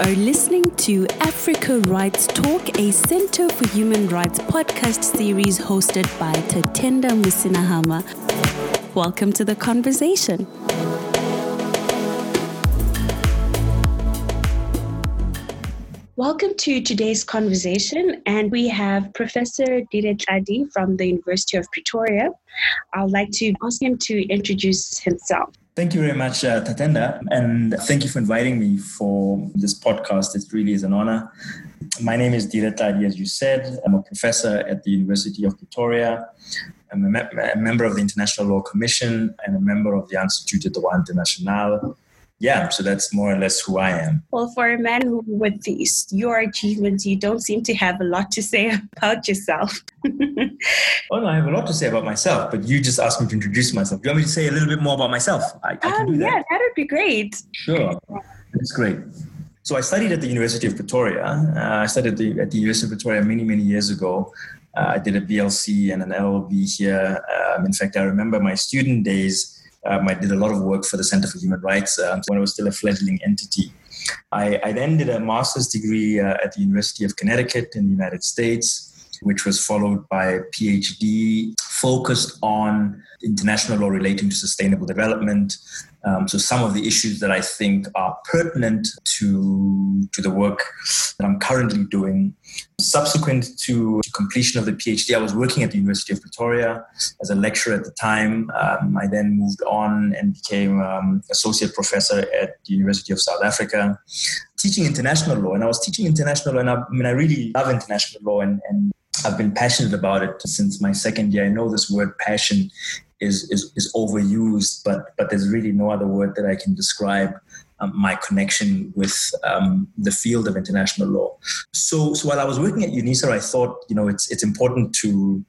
are listening to Africa Rights Talk, a Center for Human Rights podcast series hosted by Tatenda Musinahama. Welcome to the conversation. Welcome to today's conversation, and we have Professor Dire Tladi from the University of Pretoria. I'd like to ask him to introduce himself. Thank you very much, uh, Tatenda, and thank you for inviting me for this podcast. It really is an honor. My name is Dire Tladi, as you said. I'm a professor at the University of Pretoria. I'm a, me- a member of the International Law Commission and a member of the Institut de Droit International yeah, so that's more or less who I am. Well, for a man who, with these your achievements, you don't seem to have a lot to say about yourself. oh no, I have a lot to say about myself, but you just asked me to introduce myself. Do you want me to say a little bit more about myself? I, I um, that. Yeah, that would be great. Sure, that's great. So I studied at the University of Pretoria. Uh, I studied at the, at the University of Pretoria many, many years ago. Uh, I did a BLC and an LLB here. Um, in fact, I remember my student days um, I did a lot of work for the Center for Human Rights um, when it was still a fledgling entity. I, I then did a master's degree uh, at the University of Connecticut in the United States which was followed by a PhD focused on international law relating to sustainable development. Um, so some of the issues that I think are pertinent to, to the work that I'm currently doing. Subsequent to completion of the PhD, I was working at the University of Pretoria as a lecturer at the time. Um, I then moved on and became um, associate professor at the University of South Africa, teaching international law. And I was teaching international law, and I, I mean, I really love international law and, and I've been passionate about it since my second year. I know this word passion is, is, is overused, but, but there's really no other word that I can describe um, my connection with um, the field of international law. So, so while I was working at UNISA, I thought, you know, it's, it's important to,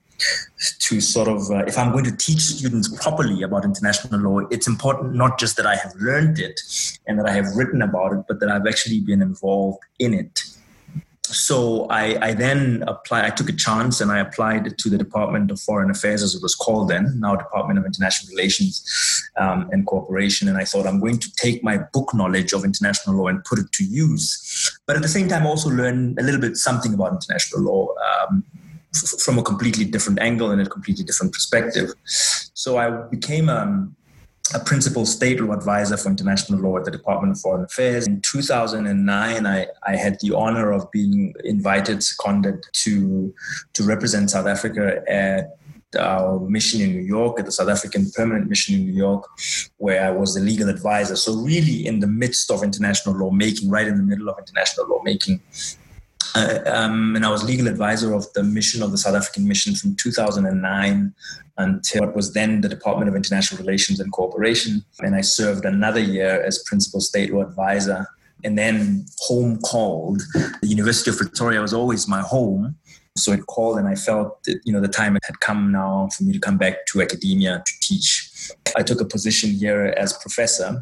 to sort of, uh, if I'm going to teach students properly about international law, it's important not just that I have learned it and that I have written about it, but that I've actually been involved in it so I, I, then applied, I took a chance and I applied to the Department of Foreign Affairs, as it was called then, now Department of International Relations um, and Cooperation. And I thought I'm going to take my book knowledge of international law and put it to use. But at the same time, also learn a little bit something about international law. Um, f- from a completely different angle and a completely different perspective. So I became um, a principal state law advisor for international law at the Department of Foreign Affairs. In 2009, I, I had the honor of being invited, seconded to, to represent South Africa at our mission in New York, at the South African Permanent Mission in New York, where I was the legal advisor. So, really, in the midst of international lawmaking, right in the middle of international lawmaking, uh, um, and I was legal advisor of the mission of the South African mission from 2009 until what was then the Department of International Relations and Cooperation. And I served another year as principal state law advisor. And then home called. The University of Pretoria was always my home. So it called, and I felt that you know the time had come now for me to come back to academia to teach. I took a position here as professor.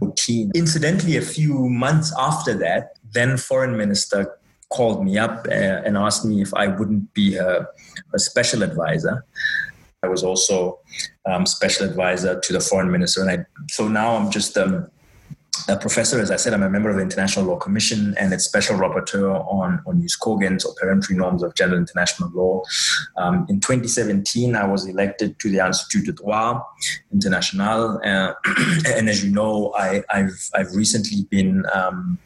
Incidentally, a few months after that, then Foreign Minister called me up uh, and asked me if I wouldn't be a, a special advisor. I was also um, special advisor to the foreign minister, and I so now I'm just um, a professor. As I said, I'm a member of the International Law Commission and its special rapporteur on on Jus Cogens or peremptory norms of general international law. Um, in 2017, I was elected to the Institut de Droit International, uh, and as you know, I, have I've recently been um,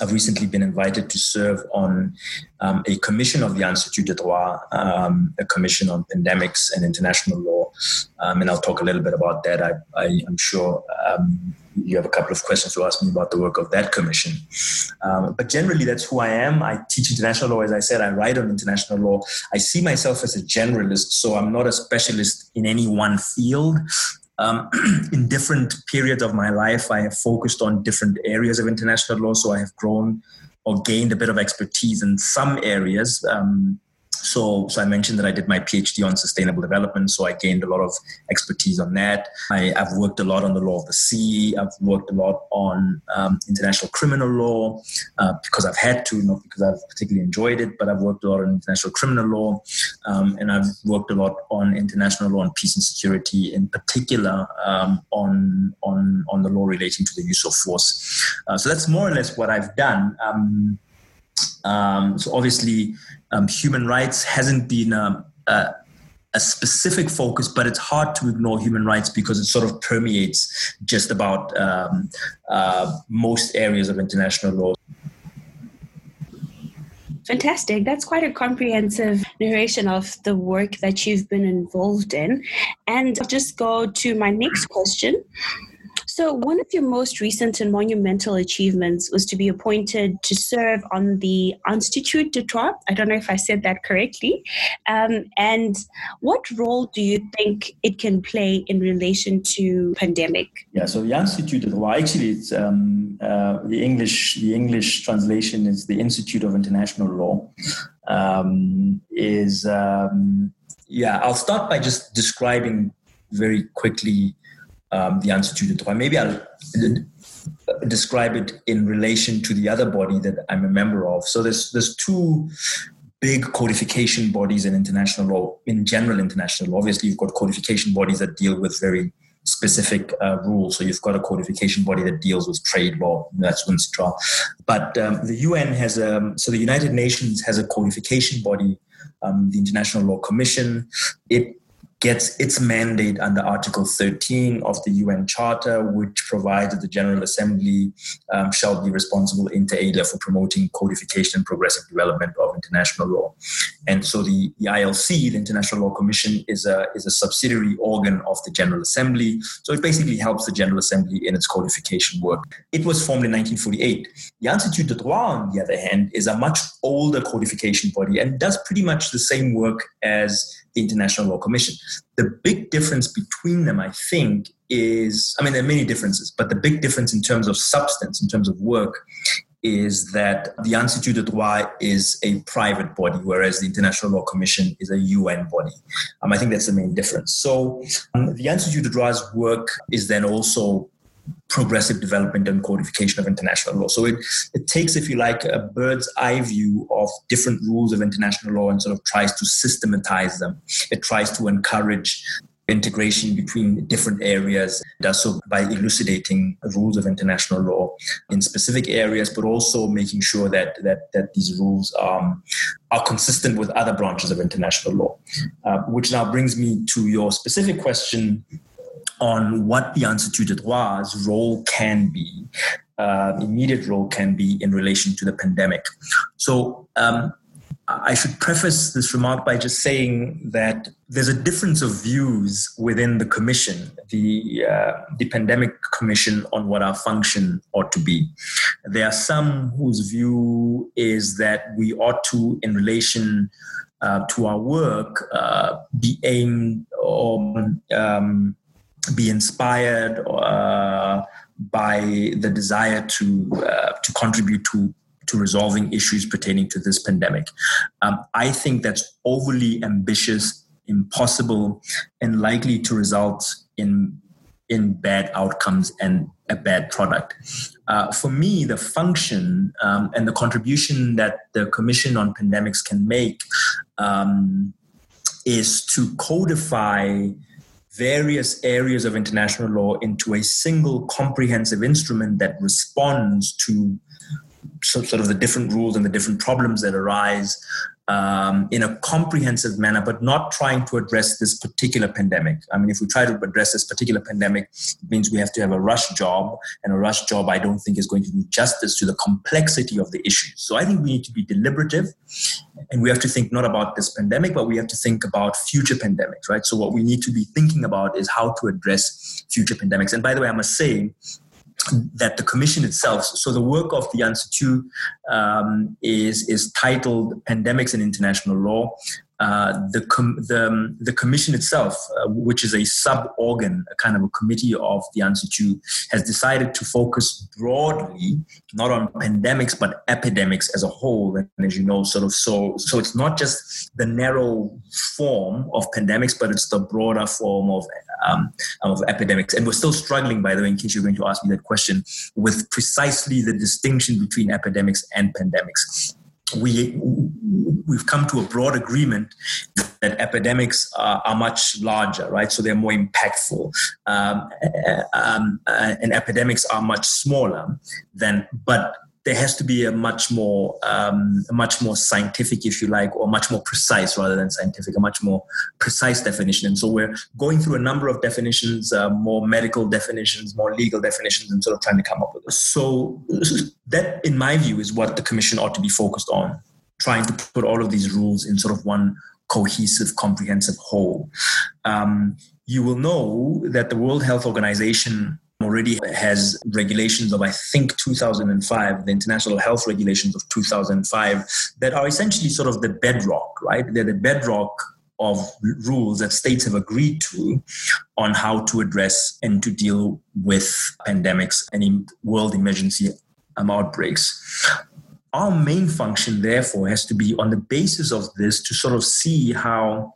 I've recently been invited to serve on um, a commission of the Institut de Droit, um, a commission on pandemics and international law. Um, and I'll talk a little bit about that. I, am sure um, you have a couple of questions to ask me about the work of that commission. Um, but generally, that's who I am. I teach international law. As I said, I write on international law. I see myself as a generalist, so I'm not a specialist in any one field. Um, in different periods of my life, I have focused on different areas of international law. So I have grown or gained a bit of expertise in some areas. Um, so, so I mentioned that I did my PhD on sustainable development, so I gained a lot of expertise on that. I, have worked a lot on the law of the sea. I've worked a lot on um, international criminal law uh, because I've had to, not because I've particularly enjoyed it, but I've worked a lot on international criminal law, um, and I've worked a lot on international law and peace and security, in particular um, on on on the law relating to the use of force. Uh, so that's more or less what I've done. Um, um, so obviously, um, human rights hasn't been a, a, a, specific focus, but it's hard to ignore human rights because it sort of permeates just about um, uh, most areas of international law. Fantastic. That's quite a comprehensive narration of the work that you've been involved in. And I'll just go to my next question, so, one of your most recent and monumental achievements was to be appointed to serve on the Institut de Droit. I don't know if I said that correctly. Um, and what role do you think it can play in relation to pandemic? Yeah, so the Institut de Droit, actually, it's um, uh, the English. The English translation is the Institute of International Law. Um, is um, yeah, I'll start by just describing very quickly um, the Institut de Droit. Maybe I'll describe it in relation to the other body that I'm a member of. So there's there's two big codification bodies in international law, in general international law. Obviously, you've got codification bodies that deal with very specific uh, rules. So you've got a codification body that deals with trade law. That's UNCITRAL. But um, the UN has a, so the United Nations has a codification body, um, the International Law Commission. It gets its mandate under Article 13 of the UN Charter, which provides that the General Assembly um, shall be responsible inter alia for promoting codification and progressive development of international law. And so the, the ILC, the International Law Commission, is a, is a subsidiary organ of the General Assembly. So it basically helps the General Assembly in its codification work. It was formed in 1948. The Institut de Droit, on the other hand, is a much older codification body and does pretty much the same work as the International Law Commission. The big difference between them, I think, is I mean, there are many differences, but the big difference in terms of substance, in terms of work, is that the Institut de Droit is a private body, whereas the International Law Commission is a UN body. Um, I think that's the main difference. So um, the Institut de Droit's work is then also progressive development and codification of international law. So it, it takes, if you like, a bird's eye view of different rules of international law and sort of tries to systematize them. It tries to encourage integration between different areas. Does so by elucidating rules of international law in specific areas, but also making sure that that, that these rules um, are consistent with other branches of international law. Uh, which now brings me to your specific question on what the Institut de Droit's role can be, uh, immediate role can be in relation to the pandemic. So um, I should preface this remark by just saying that there's a difference of views within the commission, the, uh, the pandemic commission, on what our function ought to be. There are some whose view is that we ought to, in relation uh, to our work, uh, be aimed on um, be inspired uh, by the desire to uh, to contribute to to resolving issues pertaining to this pandemic. Um, I think that's overly ambitious, impossible, and likely to result in in bad outcomes and a bad product. Uh, for me, the function um, and the contribution that the Commission on Pandemics can make um, is to codify various areas of international law into a single comprehensive instrument that responds to sort of the different rules and the different problems that arise um, in a comprehensive manner, but not trying to address this particular pandemic. I mean, if we try to address this particular pandemic, it means we have to have a rush job, and a rush job I don't think is going to do justice to the complexity of the issue. So I think we need to be deliberative, and we have to think not about this pandemic, but we have to think about future pandemics, right? So what we need to be thinking about is how to address future pandemics. And by the way, I must say, that the commission itself, so the work of the Institute um, is, is titled Pandemics in International Law. Uh, the, com- the, the commission itself, uh, which is a sub organ, a kind of a committee of the Institute, has decided to focus broadly not on pandemics but epidemics as a whole. And as you know, sort of so so it's not just the narrow form of pandemics, but it's the broader form of um, of epidemics. And we're still struggling, by the way, in case you're going to ask me that question, with precisely the distinction between epidemics and pandemics we we've come to a broad agreement that epidemics are, are much larger, right? So they're more impactful, um, um, uh, and epidemics are much smaller than. But there has to be a much more um, a much more scientific, if you like, or much more precise rather than scientific, a much more precise definition. And so we're going through a number of definitions, uh, more medical definitions, more legal definitions, and sort of trying to come up with. It. So that, in my view, is what the commission ought to be focused on, trying to put all of these rules in sort of one cohesive, comprehensive whole. Um, you will know that the World Health Organization already has regulations of, I think, 2005, the International Health Regulations of 2005, that are essentially sort of the bedrock, right? They're the bedrock of rules that states have agreed to on how to address and to deal with pandemics and world emergency um, outbreaks. Our main function, therefore, has to be on the basis of this to sort of see how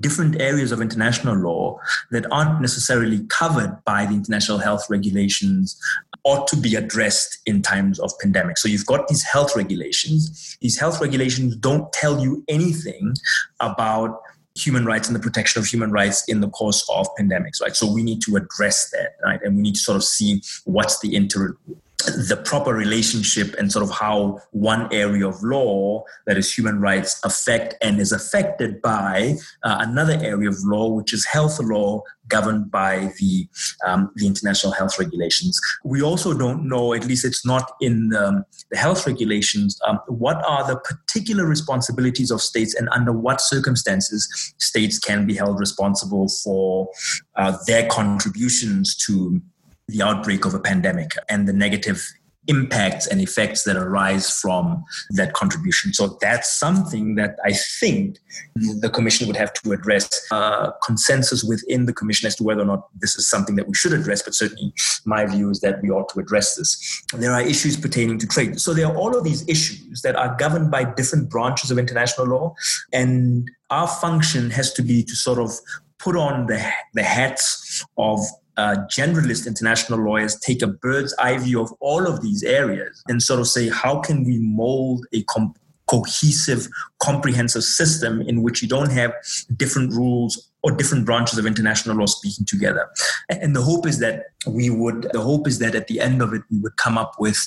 different areas of international law that aren't necessarily covered by the international health regulations ought to be addressed in times of pandemic. So you've got these health regulations. These health regulations don't tell you anything about human rights and the protection of human rights in the course of pandemics, right? So we need to address that, right? And we need to sort of see what's the inter the proper relationship and sort of how one area of law that is human rights affect and is affected by uh, another area of law which is health law governed by the um, the international health regulations. We also don't know at least it's not in the, the health regulations um, what are the particular responsibilities of states and under what circumstances states can be held responsible for uh, their contributions to the outbreak of a pandemic and the negative impacts and effects that arise from that contribution. So that's something that I think the Commission would have to address. Uh, consensus within the Commission as to whether or not this is something that we should address, but certainly my view is that we ought to address this. There are issues pertaining to trade. So there are all of these issues that are governed by different branches of international law, and our function has to be to sort of put on the, the hats of uh, generalist international lawyers take a bird's eye view of all of these areas and sort of say, how can we mold a com- cohesive, comprehensive system in which you don't have different rules or different branches of international law speaking together. And the hope is that we would, the hope is that at the end of it, we would come up with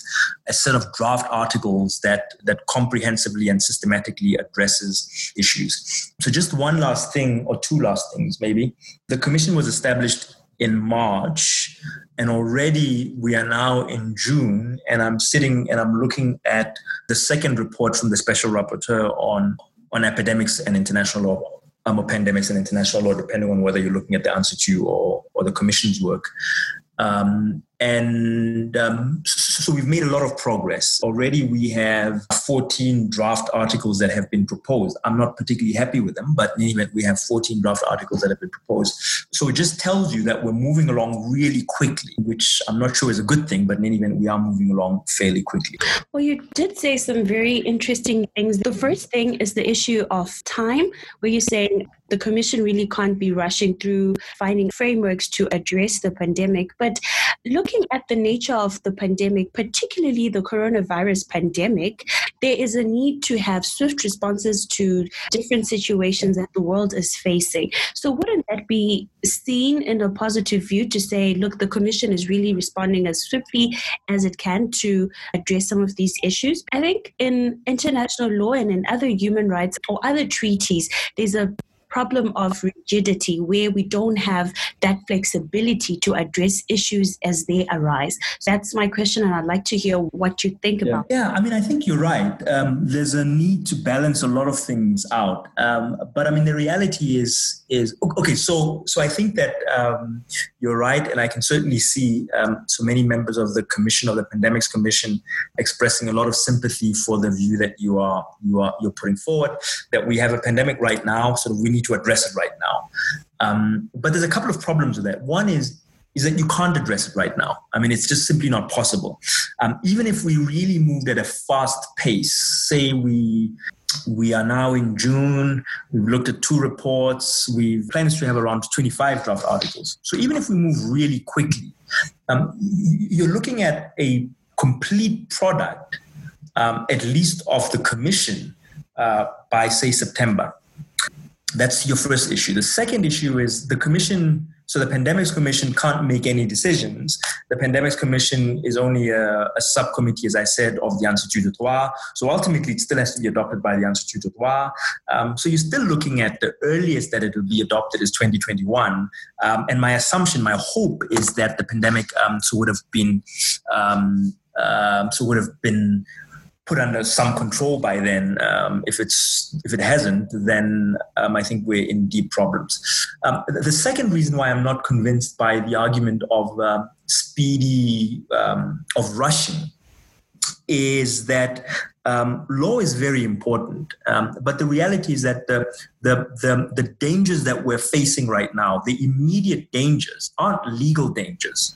a set of draft articles that, that comprehensively and systematically addresses issues. So just one last thing or two last things maybe. The commission was established in March, and already we are now in June, and I'm sitting and I'm looking at the second report from the special rapporteur on on epidemics and international law, um, or pandemics and international law, depending on whether you're looking at the Institute or or the Commission's work. Um, and um, so we've made a lot of progress. Already we have 14 draft articles that have been proposed. I'm not particularly happy with them, but in any event, we have 14 draft articles that have been proposed. So it just tells you that we're moving along really quickly, which I'm not sure is a good thing, but in any event, we are moving along fairly quickly. Well, you did say some very interesting things. The first thing is the issue of time, where you're saying the commission really can't be rushing through finding frameworks to address the pandemic. But looking at the nature of the pandemic, particularly the coronavirus pandemic, there is a need to have swift responses to different situations that the world is facing. So, wouldn't that be seen in a positive view to say, look, the Commission is really responding as swiftly as it can to address some of these issues? I think in international law and in other human rights or other treaties, there's a problem of rigidity where we don't have that flexibility to address issues as they arise. That's my question, and I'd like to hear what you think yeah. about. Yeah, I mean, I think you're right. Um, there's a need to balance a lot of things out, um, but I mean, the reality is is okay. So so I think that um, you're right, and I can certainly see um, so many members of the commission of the pandemics commission expressing a lot of sympathy for the view that you are you are you're putting forward that we have a pandemic right now, so we need to address it right now. Um, but there's a couple of problems with that. One is is that you can't address it right now. I mean, it's just simply not possible. Um, even if we really moved at a fast pace, say we we are now in June. We've looked at two reports. We've plans to have around 25 draft articles. So even if we move really quickly, um, you're looking at a complete product, um, at least of the commission, uh, by say September. That's your first issue. The second issue is the commission so the Pandemics Commission can't make any decisions. The Pandemics Commission is only a, a subcommittee, as I said, of the Institut de Droit. So ultimately, it still has to be adopted by the Institut de Droit. Um, so you're still looking at the earliest that it will be adopted is 2021. Um, and my assumption, my hope is that the pandemic um, so would have been um, um, so would have been put under some control by then. Um, if it's if it hasn't, then um, I think we're in deep problems. Um, the second reason why I'm not convinced by the argument of uh, speedy um, of rushing is that um, law is very important, but the reality is that the, the, the the dangers that we're facing right now, the immediate dangers, aren't legal dangers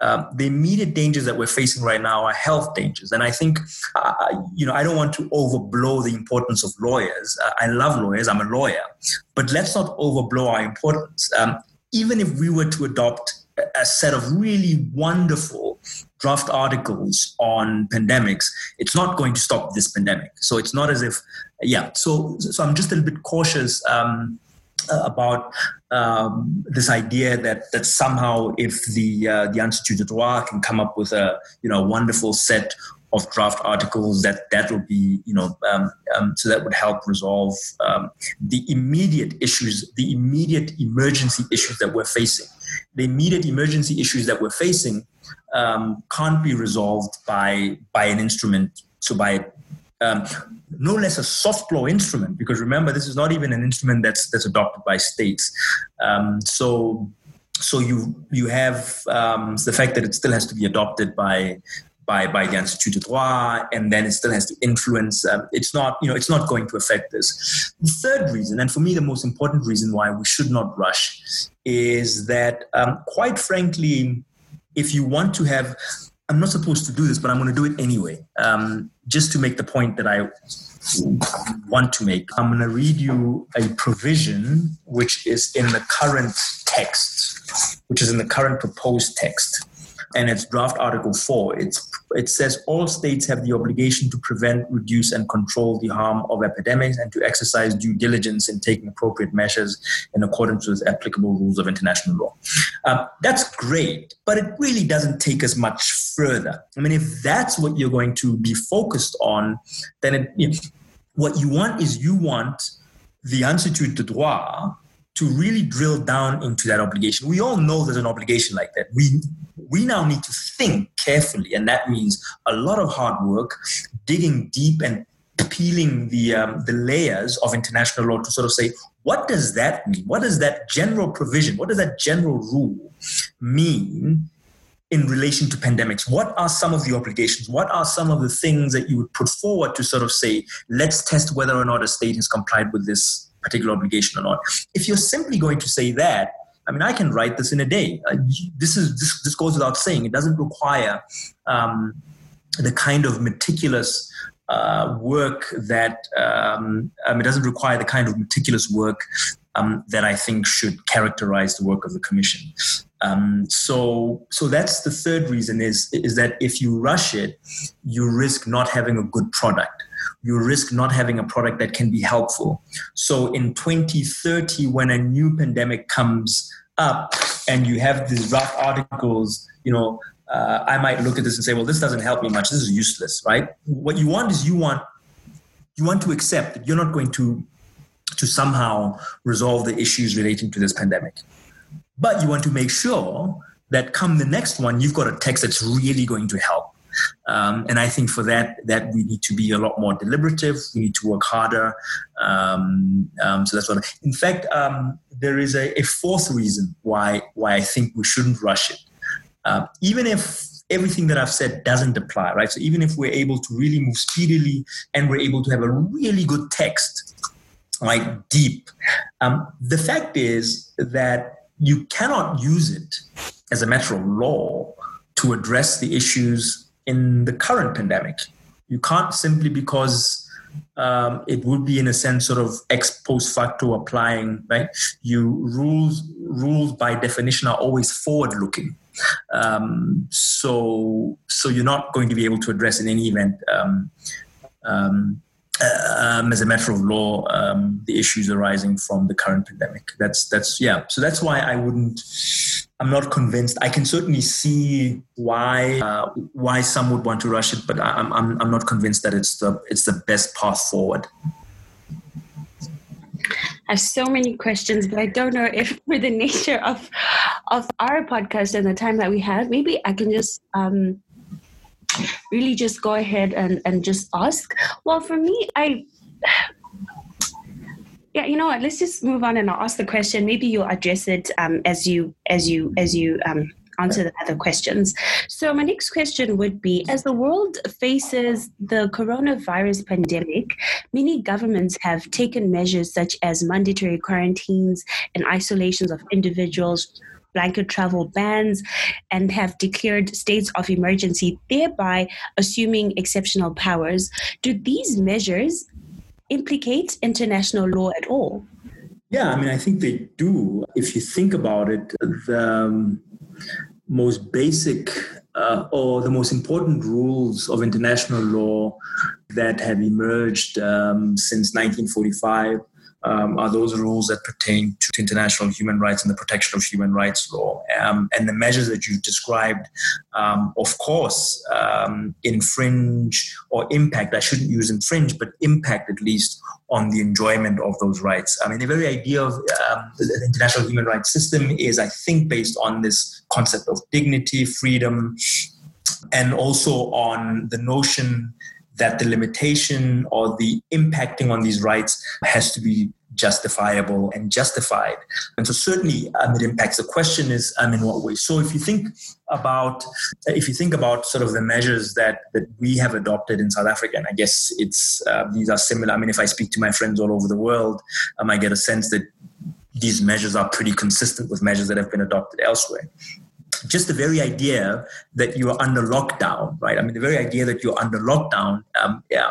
um, the immediate dangers that we're facing right now are health dangers. And I think, uh, you know, I don't want to overblow the importance of lawyers. Uh, I love lawyers, I'm a lawyer, but let's not overblow our importance. Um, even if we were to adopt a set of really wonderful draft articles on pandemics, it's not going to stop this pandemic. So it's not as if, yeah. So so I'm just a little bit cautious um, about um, this idea that that somehow if the uh, the Institut de Droit can come up with a you know wonderful set of draft articles that that will be you know um, um, so that would help resolve um, the immediate issues the immediate emergency issues that we're facing. The immediate emergency issues that we're facing um, can't be resolved by by an instrument so by um, no less a soft law instrument, because remember, this is not even an instrument that's that's adopted by states. Um, so, so you you have um, the fact that it still has to be adopted by by by the Institut de Droit, and then it still has to influence. Um, it's not you know it's not going to affect this. The third reason, and for me the most important reason why we should not rush, is that um, quite frankly, if you want to have I'm not supposed to do this, but I'm going to do it anyway, um, just to make the point that I want to make. I'm going to read you a provision which is in the current text, which is in the current proposed text and it's draft Article 4. It's, it says all states have the obligation to prevent, reduce, and control the harm of epidemics and to exercise due diligence in taking appropriate measures in accordance with applicable rules of international law. Um, that's great, but it really doesn't take us much further. I mean, if that's what you're going to be focused on, then it, you know, what you want is you want the Institut de Droit to really drill down into that obligation. We all know there's an obligation like that. We we now need to think carefully, and that means a lot of hard work, digging deep and peeling the um, the layers of international law to sort of say what does that mean? What does that general provision? What does that general rule mean? in relation to pandemics? What are some of the obligations? What are some of the things that you would put forward to sort of say, let's test whether or not a state has complied with this particular obligation or not. If you're simply going to say that, I mean, I can write this in a day. Uh, this is this, this goes without saying. It doesn't require um, the kind of meticulous uh, work that um, um, it doesn't require the kind of meticulous work um, that I think should characterize the work of the commission. Um, so, so that's the third reason is is that if you rush it, you risk not having a good product you risk not having a product that can be helpful. So in 2030, when a new pandemic comes up and you have these rough articles, you know, uh, I might look at this and say, well, this doesn't help me much. This is useless, right? What you want is you want you want to accept that you're not going to to somehow resolve the issues relating to this pandemic. But you want to make sure that come the next one, you've got a text that's really going to help. Um, and I think for that, that we need to be a lot more deliberative. We need to work harder. Um, um, so that's what. In fact, um, there is a, a, fourth reason why why I think we shouldn't rush it. Uh, even if everything that I've said doesn't apply, right? So even if we're able to really move speedily and we're able to have a really good text, like deep, um, the fact is that you cannot use it as a matter of law to address the issues in the current pandemic. You can't simply because um, it would be in a sense sort of ex post facto applying, right? You rules rules by definition are always forward looking. Um, so so you're not going to be able to address in any event um, um um, as a matter of law, um, the issues arising from the current pandemic. That's that's yeah. So that's why I wouldn't. I'm not convinced. I can certainly see why uh, why some would want to rush it, but I'm, I'm I'm not convinced that it's the it's the best path forward. I have so many questions, but I don't know if, for the nature of of our podcast and the time that we have, maybe I can just um, really just go ahead and, and just ask? Well, for me, I yeah you know what? Let's just move on and i'll ask the question. Maybe you'll address it um, as you as you as you um, answer the other questions. So my next question would be as the world faces the coronavirus pandemic many governments have taken measures such as mandatory quarantines and isolations of individuals blanket travel bans and have declared states of emergency, thereby assuming exceptional powers. Do these measures implicate international law at all? Yeah, I mean, I think they do. If you think about it, the um, most basic uh, or the most important rules of international law that have emerged um, since 1945 um, are those rules that pertain to international human rights and the protection of human rights law. Um, and the measures that you've described, um, of course, um, infringe or impact, I shouldn't use infringe, but impact at least on the enjoyment of those rights. I mean, the very idea of um, the international human rights system is, I think, based on this concept of dignity, freedom, and also on the notion that the limitation or the impacting on these rights has to be justifiable and justified. And so certainly um, it impacts. The question is, um, in what way? So if you think about, if you think about sort of the measures that, that we have adopted in South Africa, and I guess it's, uh, these are similar. I mean, if I speak to my friends all over the world, um, I get a sense that these measures are pretty consistent with measures that have been adopted elsewhere just the very idea that you are under lockdown, right? I mean, the very idea that you're under lockdown um, uh,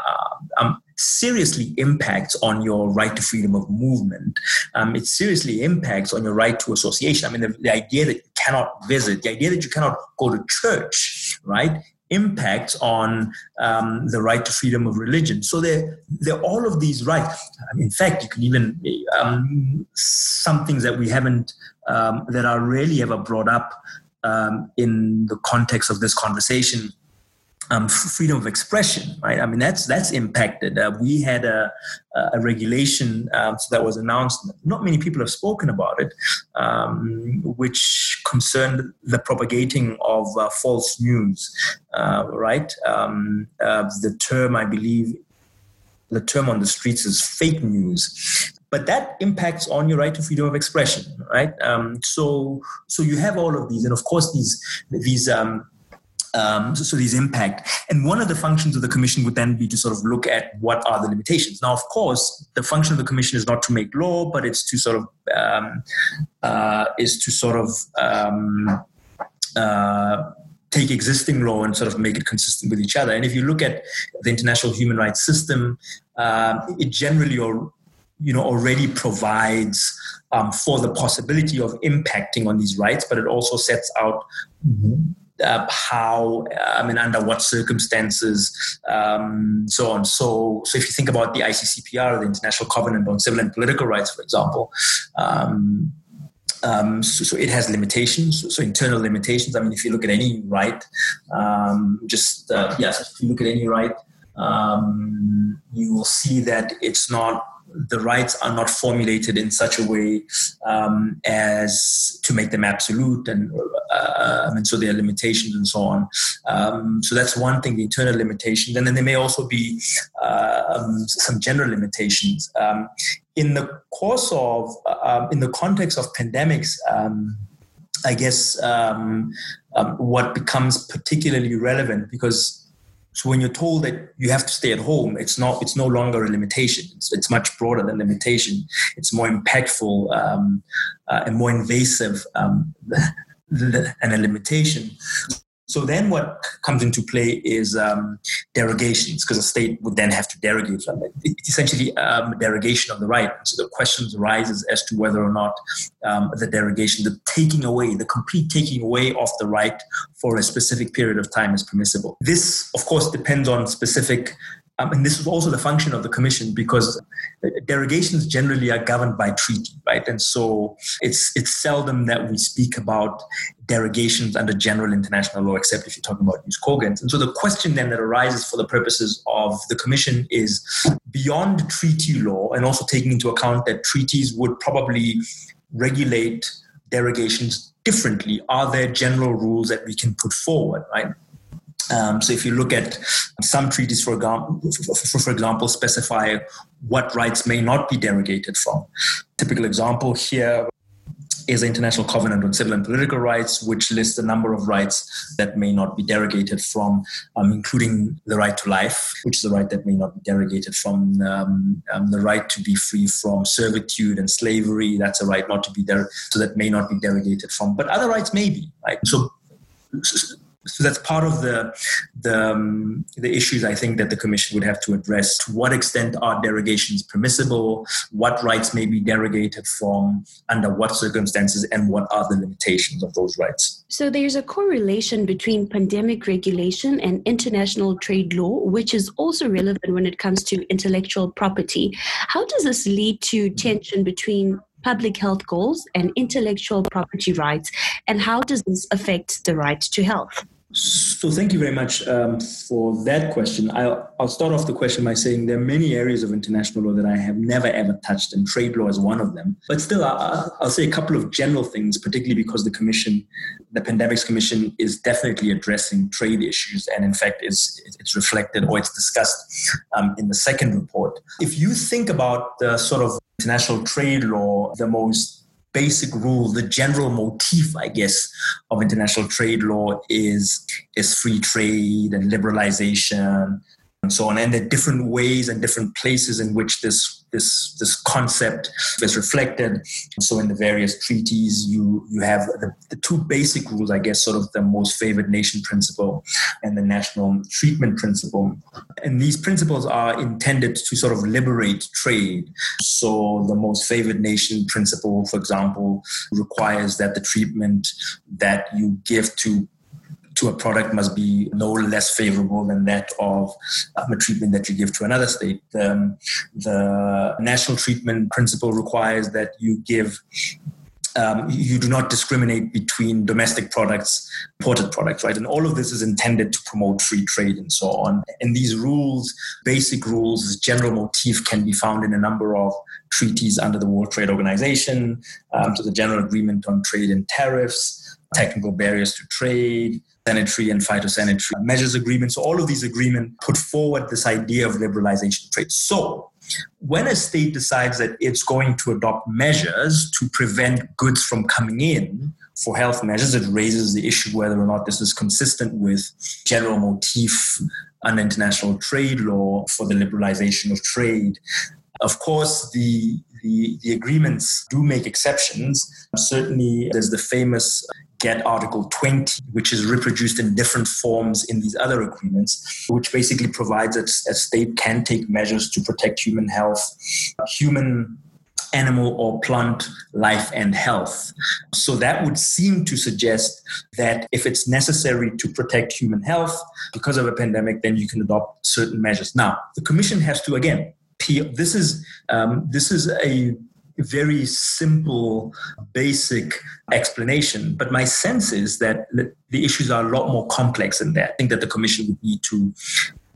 um, seriously impacts on your right to freedom of movement. Um, it seriously impacts on your right to association. I mean, the, the idea that you cannot visit, the idea that you cannot go to church, right? impacts on um, the right to freedom of religion. So there, there are all of these rights. In fact, you can even um, some things that we haven't um, that are rarely ever brought up um, in the context of this conversation um, freedom of expression, right? I mean, that's that's impacted. Uh, we had a, a regulation um, that was announced. Not many people have spoken about it, um, which concerned the propagating of uh, false news, uh, right? Um, uh, the term, I believe, the term on the streets is fake news but that impacts on your right to freedom of expression right? Um, so so you have all of these and of course these these um, um, so, so, these impact. And one of the functions of the commission would then be to sort of look at what are the limitations. Now of course the function of the commission is not to make law but it's to sort of um, uh, is to sort of um, uh, take existing law and sort of make it consistent with each other. And if you look at the international human rights system, uh, it generally or you know already provides um, for the possibility of impacting on these rights, but it also sets out uh, how I mean under what circumstances, um, so on. So, so if you think about the ICCPR, the International Covenant on Civil and Political Rights, for example. Um, um, so, so, it has limitations, so, so, internal limitations. I mean, if you look at any right, um, just uh, yes, if you look at any right, um, you will see that it's not the rights are not formulated in such a way um, as to make them absolute, and uh, and so there are limitations and so on. Um, so that's one thing, the internal limitations, and then there may also be uh, um, some general limitations. Um, in the course of, uh, in the context of pandemics, um, I guess what becomes particularly relevant because so when you're told that you have to stay at home, it's not it's no longer a limitation. It's, it's much broader than limitation. It's more impactful um, uh, and more invasive um, than a limitation. So then what comes into play is um, derogations, because a state would then have to derogate from it. It's essentially um, a derogation of the right. So the question arises as to whether or not um, the derogation, the taking away, the complete taking away of the right for a specific period of time is permissible. This, of course, depends on specific um, and this is also the function of the commission because derogations generally are governed by treaty, right? And so it's it's seldom that we speak about derogations under general international law, except if you're talking about jus cogens. And so the question then that arises for the purposes of the commission is beyond treaty law, and also taking into account that treaties would probably regulate derogations differently. Are there general rules that we can put forward, right? Um, so if you look at some treaties, for example, for, for example, specify what rights may not be derogated from. Typical example here is the International Covenant on Civil and Political Rights, which lists a number of rights that may not be derogated from, um, including the right to life, which is a right that may not be derogated from, um, um, the right to be free from servitude and slavery. That's a right not to be there, so that may not be derogated from. But other rights may be, right? So so that's part of the the, um, the issues I think that the commission would have to address. To what extent are derogations permissible? What rights may be derogated from? Under what circumstances? And what are the limitations of those rights? So there's a correlation between pandemic regulation and international trade law, which is also relevant when it comes to intellectual property. How does this lead to tension between public health goals and intellectual property rights, and how does this affect the right to health? So thank you very much um, for that question. I'll, I'll, start off the question by saying there are many areas of international law that I have never ever touched, and trade law is one of them. But still, I'll, I'll say a couple of general things, particularly because the Commission, the Pandemics Commission, is definitely addressing trade issues, and in fact, it's reflected or it's discussed um, in the second report. If you think about the sort of international trade law, the most basic rule, the general motif, I guess, of international trade law is is free trade and liberalization and so on. And the different ways and different places in which this this this concept is reflected. So in the various treaties, you you have the, the two basic rules, I guess, sort of the most favored nation principle and the national treatment principle. And these principles are intended to sort of liberate trade. So the most favored nation principle, for example, requires that the treatment that you give to to a product must be no less favorable than that of um, a treatment that you give to another state. Um, the national treatment principle requires that you give um, you do not discriminate between domestic products, imported products, right? And all of this is intended to promote free trade and so on. And these rules, basic rules, this general motif can be found in a number of treaties under the World Trade Organization, um, to the General Agreement on Trade and Tariffs, technical barriers to trade, sanitary and phytosanitary measures agreements. So all of these agreements put forward this idea of liberalization of trade. So when a state decides that it's going to adopt measures to prevent goods from coming in for health measures, it raises the issue whether or not this is consistent with general motif under international trade law for the liberalization of trade. Of course, the, the, the agreements do make exceptions. Certainly, there's the famous GATT Article 20, which is reproduced in different forms in these other agreements, which basically provides that a state can take measures to protect human health, human animal or plant life and health. So that would seem to suggest that if it's necessary to protect human health because of a pandemic, then you can adopt certain measures. Now, the Commission has to again. This is um, this is a very simple, basic explanation. But my sense is that the issues are a lot more complex than that. I think that the Commission would need to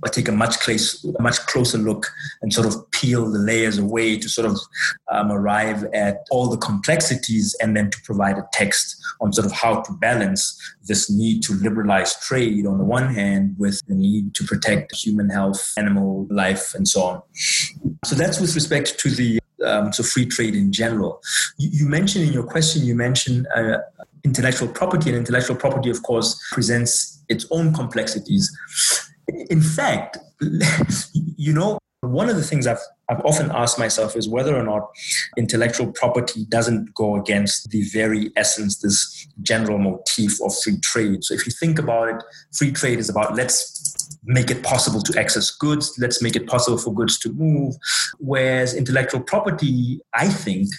take a much close, much closer look and sort of peel the layers away to sort of um, arrive at all the complexities and then to provide a text on sort of how to balance this need to liberalize trade on the one hand with the need to protect human health, animal life, and so on. So that's with respect to the um, so free trade in general. You, you, mentioned in your question, you mentioned uh, intellectual property, and intellectual property, of course, presents its own complexities. In fact, you know, one of the things I've, I've often asked myself is whether or not intellectual property doesn't go against the very essence, this general motif of free trade. So if you think about it, free trade is about let's make it possible to access goods, let's make it possible for goods to move. Whereas intellectual property, I think,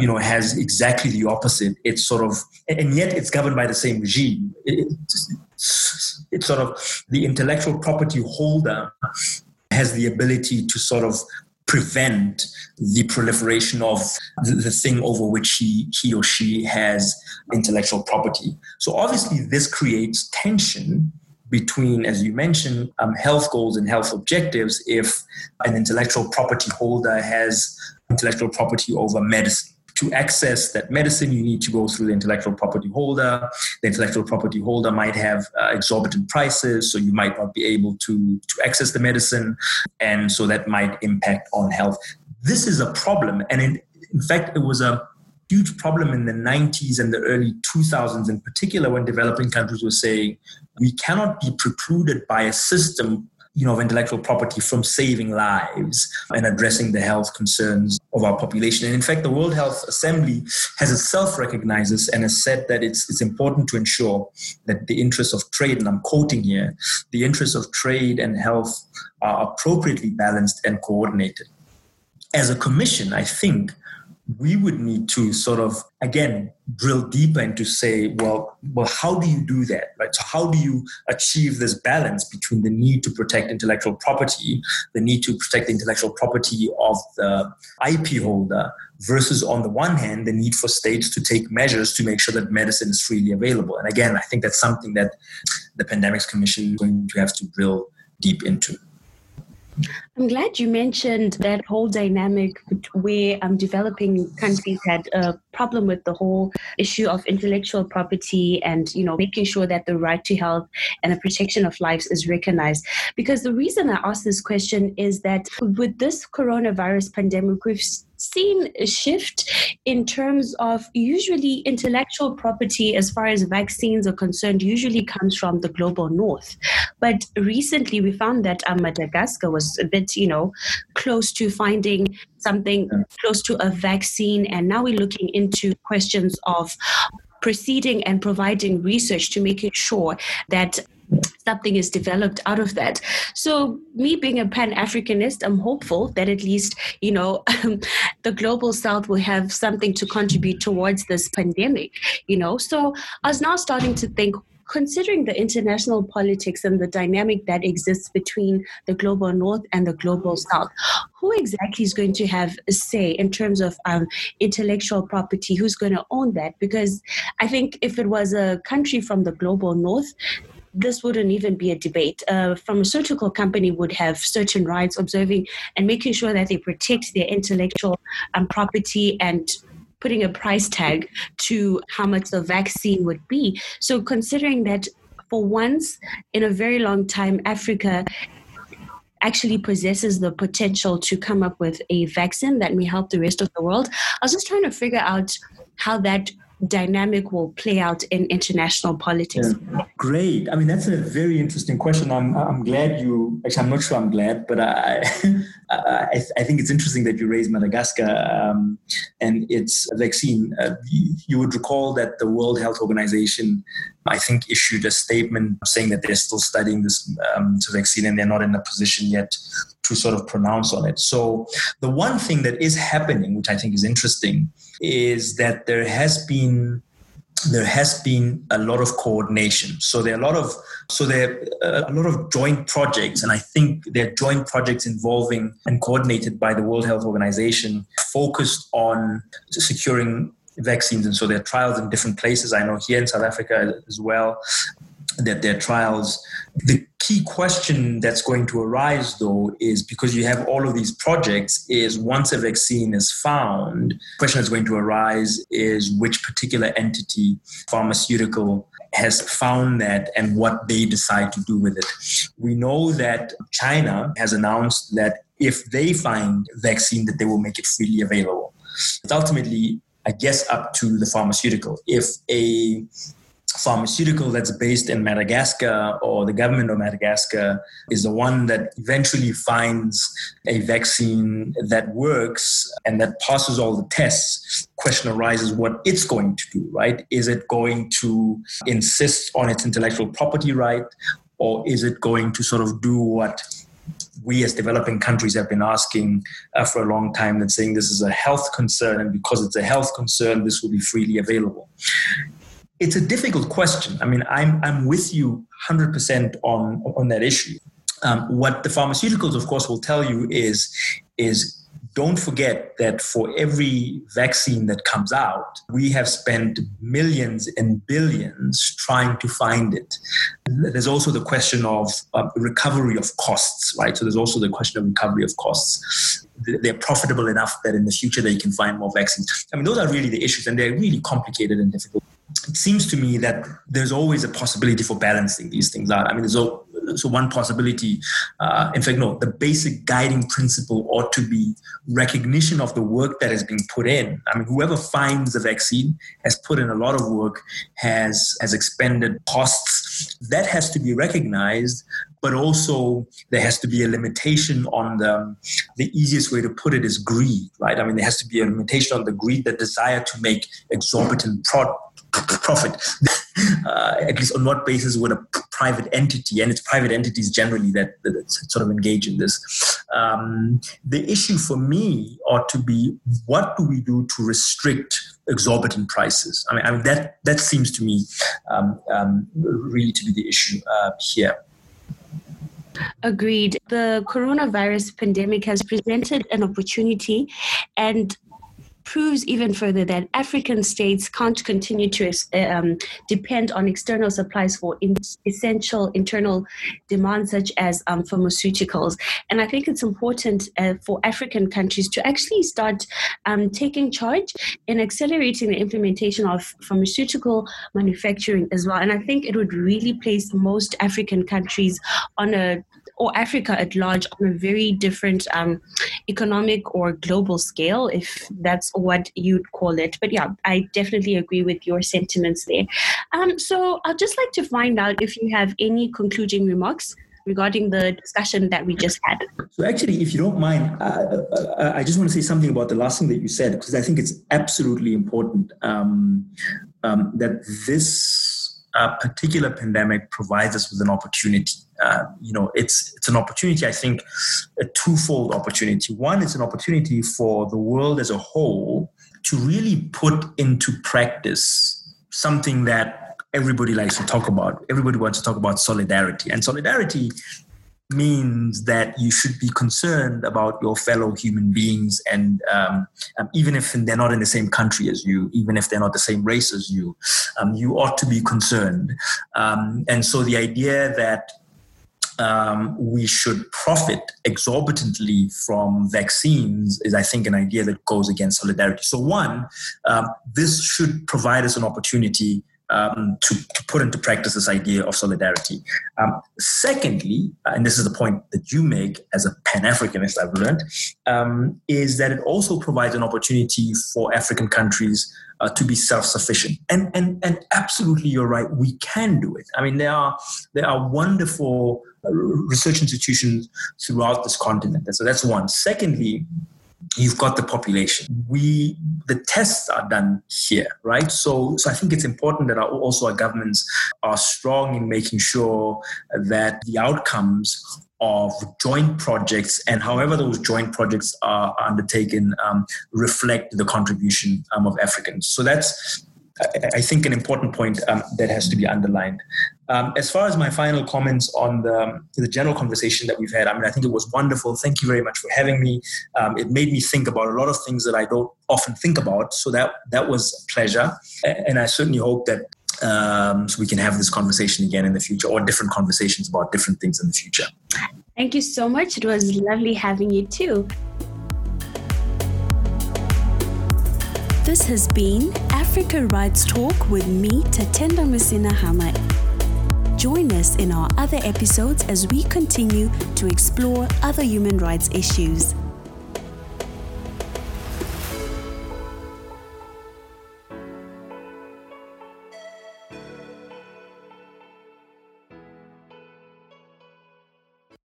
you know, has exactly the opposite. It's sort of, and yet it's governed by the same regime. It's, it's sort of the intellectual property holder has the ability to sort of prevent the proliferation of the, thing over which he, he or she has intellectual property. So obviously, this creates tension between, as you mentioned, um, health goals and health objectives if an intellectual property holder has intellectual property over medicine to access that medicine, you need to go through the intellectual property holder. The intellectual property holder might have uh, exorbitant prices, so you might not be able to, to access the medicine. And so that might impact on health. This is a problem. And in, in fact, it was a huge problem in the 90s and the early 2000s, in particular, when developing countries were saying we cannot be precluded by a system you know, of intellectual property from saving lives and addressing the health concerns of our population. And in fact, the World Health Assembly has itself recognized this and has said that it's, it's important to ensure that the interests of trade, and I'm quoting here, the interests of trade and health are appropriately balanced and coordinated. As a commission, I think we would need to sort of again drill deeper and to say well well how do you do that right? So how do you achieve this balance between the need to protect intellectual property the need to protect the intellectual property of the ip holder versus on the one hand the need for states to take measures to make sure that medicine is freely available? And again i think that's something that the pandemics commission is going to have to drill deep into I'm glad you mentioned that whole dynamic where um, developing countries had a problem with the whole issue of intellectual property and you know making sure that the right to health and the protection of lives is recognized. Because the reason I ask this question is that with this coronavirus pandemic, we've seen a shift in terms of usually intellectual property as far as vaccines are concerned usually comes from the global north but recently we found that um, madagascar was a bit you know close to finding something close to a vaccine and now we're looking into questions of proceeding and providing research to making sure that something is developed out of that. So, me being a Pan Africanist, I'm hopeful that at least, you know, the global south will have something to contribute towards this pandemic, you know. So, I was now starting to think considering the international politics and the dynamic that exists between the global north and the global south, who exactly is going to have a say in terms of um, intellectual property? Who's going to own that? Because I think if it was a country from the global north, this wouldn't even be a debate. A pharmaceutical company would have certain rights, observing and making sure that they protect their intellectual um, property and putting a price tag to how much the vaccine would be. So, considering that for once in a very long time, Africa actually possesses the potential to come up with a vaccine that may help the rest of the world. I was just trying to figure out how that dynamic will play out in international politics? Yeah. Great. I mean, that's a very interesting question. I'm, I'm glad you, actually, I'm not sure I'm glad, but I, I, I think it's interesting that you raised Madagascar um, and its vaccine. Uh, you, would recall that the World Health Organization, I think, issued a statement saying that they're still studying this um, vaccine and they're not in a position yet to sort of pronounce on it. So, the one thing that is happening, which I think is interesting, is that there has been there has been a lot of coordination. So there are a lot of so there are a lot of joint projects, and I think there are joint projects involving and coordinated by the World Health Organization, focused on securing vaccines. And so there are trials in different places. I know here in South Africa as well that there are trials. The key question that's going to arise though is because you have all of these projects is once a vaccine is found question that's going to arise is which particular entity pharmaceutical has found that and what they decide to do with it. We know that china has announced that if they find vaccine that they will make it freely available. It's ultimately i guess up to the pharmaceutical. If a pharmaceutical that's based in Madagascar or the government of Madagascar is the one that eventually finds a vaccine that works and that passes all the tests. Question arises what it's going to do, right? Is it going to insist on its intellectual property right? Or is it going to sort of do what we as developing countries have been asking uh, for a long time and saying this is a health concern and because it's a health concern this will be freely available it's a difficult question. I mean, I'm, I'm with you 100% on, on that issue. Um, what the pharmaceuticals, of course, will tell you is, is don't forget that for every vaccine that comes out, we have spent millions and billions trying to find it. There's also the question of uh, recovery of costs, right? So there's also the question of recovery of costs. They're profitable enough that in the future they can find more vaccines. I mean, those are really the issues, and they're really complicated and difficult it seems to me that there's always a possibility for balancing these things out. I mean, there's all, so one possibility. Uh, in fact, no, the basic guiding principle ought to be recognition of the work that has been put in. I mean, whoever finds the vaccine has put in a lot of work, has has expended costs. That has to be recognized, but also there has to be a limitation on the the easiest way to put it is greed, right? I mean, there has to be a limitation on the greed, the desire to make exorbitant pro- profit. Uh, at least on what basis would a private entity, and it's private entities generally that, that sort of engage in this. Um, the issue for me ought to be what do we do to restrict exorbitant prices? I mean, I mean that that seems to me um, um, really to be the issue uh, here. Agreed. The coronavirus pandemic has presented an opportunity, and proves even further that African states can't continue to um, depend on external supplies for in- essential internal demands such as um, pharmaceuticals. And I think it's important uh, for African countries to actually start um, taking charge in accelerating the implementation of pharmaceutical manufacturing as well. And I think it would really place most African countries on a or Africa at large on a very different um, economic or global scale, if that's what you'd call it. But yeah, I definitely agree with your sentiments there. Um, so I'd just like to find out if you have any concluding remarks regarding the discussion that we just had. So, actually, if you don't mind, uh, I just want to say something about the last thing that you said because I think it's absolutely important um, um, that this uh, particular pandemic provides us with an opportunity uh, you know, it's it's an opportunity. I think a twofold opportunity. One, it's an opportunity for the world as a whole to really put into practice something that everybody likes to talk about. Everybody wants to talk about solidarity, and solidarity means that you should be concerned about your fellow human beings and um, um, even if they're not in the same country as you even if they're not the same race as you um, you ought to be concerned um, and so the idea that um, we should profit exorbitantly from vaccines is, I think, an idea that goes against solidarity. So, one, um, this should provide us an opportunity um, to, to, put into practice this idea of solidarity. Um, secondly, and this is the point that you make as a Pan Africanist, I've learned, um, is that it also provides an opportunity for African countries uh, to be self-sufficient. And, and, and absolutely, you're right, we can do it. I mean, there are, there are wonderful uh, research institutions throughout this continent. And so that's one. Secondly, you've got the population. We the tests are done here, right? So so I think it's important that our, also our governments are strong in making sure that the outcomes of joint projects and however those joint projects are undertaken um, reflect the contribution um, of Africans. So that's I think an important point um, that has to be underlined. Um, as far as my final comments on the, the general conversation that we've had, I mean, I think it was wonderful. Thank you very much for having me. Um, it made me think about a lot of things that I don't often think about. So that that was a pleasure, and I certainly hope that um, so we can have this conversation again in the future or different conversations about different things in the future. Thank you so much. It was lovely having you too. This has been Africa Rights Talk with me, Tatenda Musina Hamad. Join us in our other episodes as we continue to explore other human rights issues.